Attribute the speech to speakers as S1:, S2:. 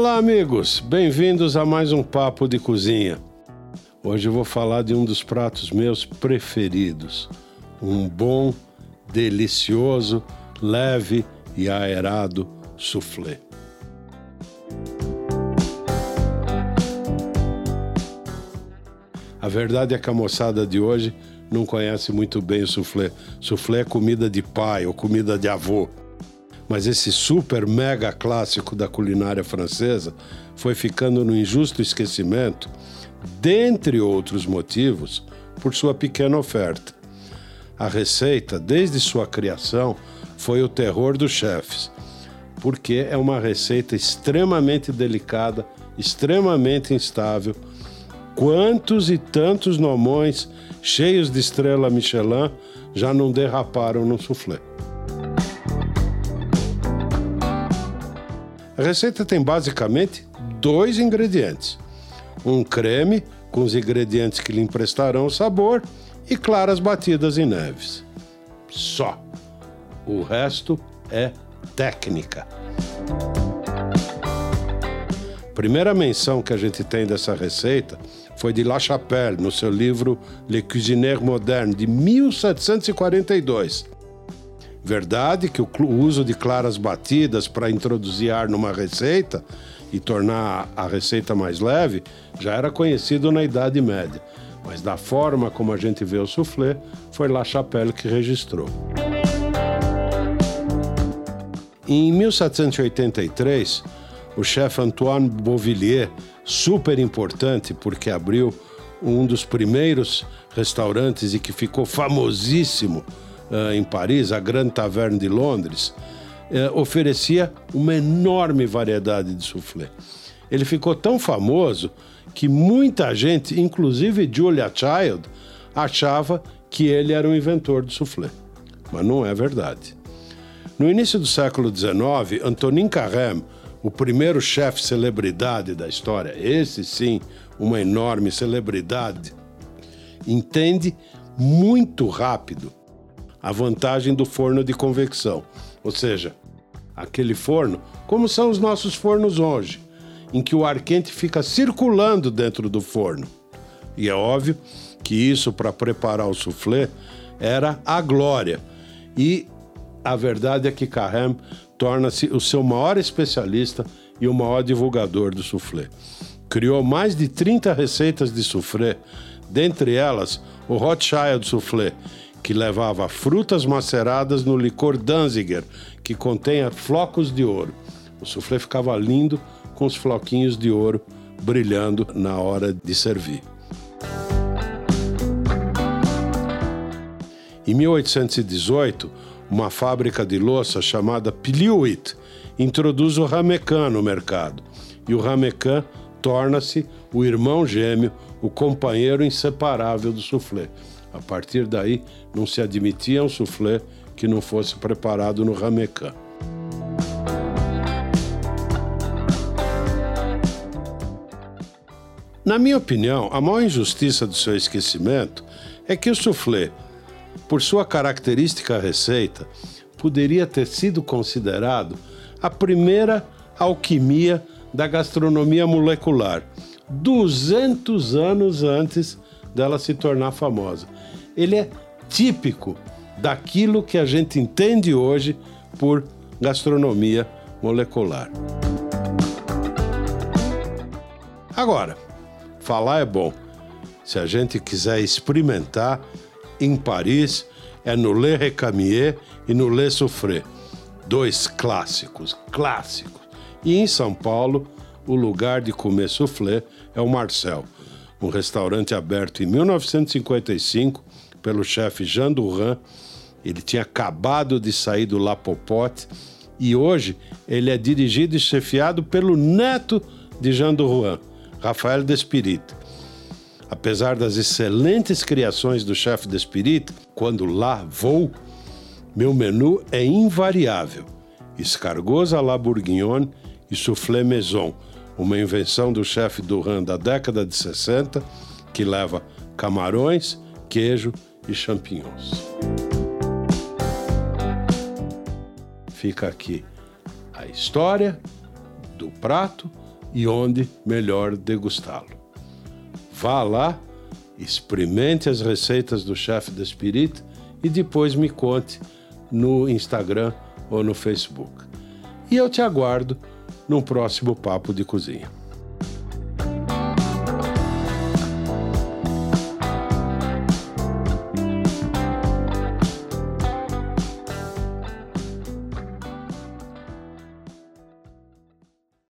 S1: Olá, amigos! Bem-vindos a mais um Papo de Cozinha. Hoje eu vou falar de um dos pratos meus preferidos. Um bom, delicioso, leve e aerado soufflé. A verdade é que a moçada de hoje não conhece muito bem o soufflé. Soufflé é comida de pai ou comida de avô. Mas esse super mega clássico da culinária francesa foi ficando no injusto esquecimento, dentre outros motivos, por sua pequena oferta. A receita, desde sua criação, foi o terror dos chefes, porque é uma receita extremamente delicada, extremamente instável. Quantos e tantos nomões cheios de estrela Michelin já não derraparam no soufflé? A receita tem basicamente dois ingredientes: um creme com os ingredientes que lhe emprestarão o sabor e claras batidas em neves. Só. O resto é técnica. Primeira menção que a gente tem dessa receita foi de La Chapelle, no seu livro Le Cuisinier Moderne, de 1742. Verdade que o uso de claras batidas para introduzir ar numa receita e tornar a receita mais leve já era conhecido na Idade Média, mas da forma como a gente vê o soufflé, foi La Chapelle que registrou. Em 1783, o chefe Antoine Beauvillier, super importante porque abriu um dos primeiros restaurantes e que ficou famosíssimo em Paris, a Grande Taverne de Londres, uh, oferecia uma enorme variedade de soufflé. Ele ficou tão famoso que muita gente, inclusive Julia Child, achava que ele era o inventor do soufflé. Mas não é verdade. No início do século XIX, Antonin Carême, o primeiro chefe celebridade da história, esse sim, uma enorme celebridade, entende muito rápido a vantagem do forno de convecção. Ou seja, aquele forno, como são os nossos fornos hoje, em que o ar quente fica circulando dentro do forno. E é óbvio que isso, para preparar o soufflé, era a glória. E a verdade é que Carême torna-se o seu maior especialista e o maior divulgador do soufflé. Criou mais de 30 receitas de soufflé, dentre elas o Rothschild Soufflé, que levava frutas maceradas no licor Danziger, que contém flocos de ouro. O soufflé ficava lindo com os floquinhos de ouro brilhando na hora de servir. Em 1818, uma fábrica de louça chamada Piliuit introduz o ramecan no mercado. E o ramecan torna-se o irmão gêmeo, o companheiro inseparável do soufflé. A partir daí, não se admitia um soufflé que não fosse preparado no ramecan. Na minha opinião, a maior injustiça do seu esquecimento é que o soufflé, por sua característica receita, poderia ter sido considerado a primeira alquimia da gastronomia molecular, 200 anos antes dela se tornar famosa. Ele é típico daquilo que a gente entende hoje por gastronomia molecular. Agora, falar é bom. Se a gente quiser experimentar, em Paris é no Le Recamier e no Le Souffré. Dois clássicos, clássicos. E em São Paulo, o lugar de comer soufflé é o Marcel, um restaurante aberto em 1955 pelo chefe Jean Duran. Ele tinha acabado de sair do La Popote e hoje ele é dirigido e chefiado pelo neto de Jean Duran, Rafael Despirita. Apesar das excelentes criações do chefe Despirita, quando lá vou, meu menu é invariável: escargot à la bourguignon e soufflé maison, uma invenção do chefe Duran da década de 60, que leva camarões, queijo e champignons. Fica aqui a história do prato e onde melhor degustá-lo. Vá lá, experimente as receitas do chefe da Spirit e depois me conte no Instagram ou no Facebook. E eu te aguardo no próximo Papo de Cozinha.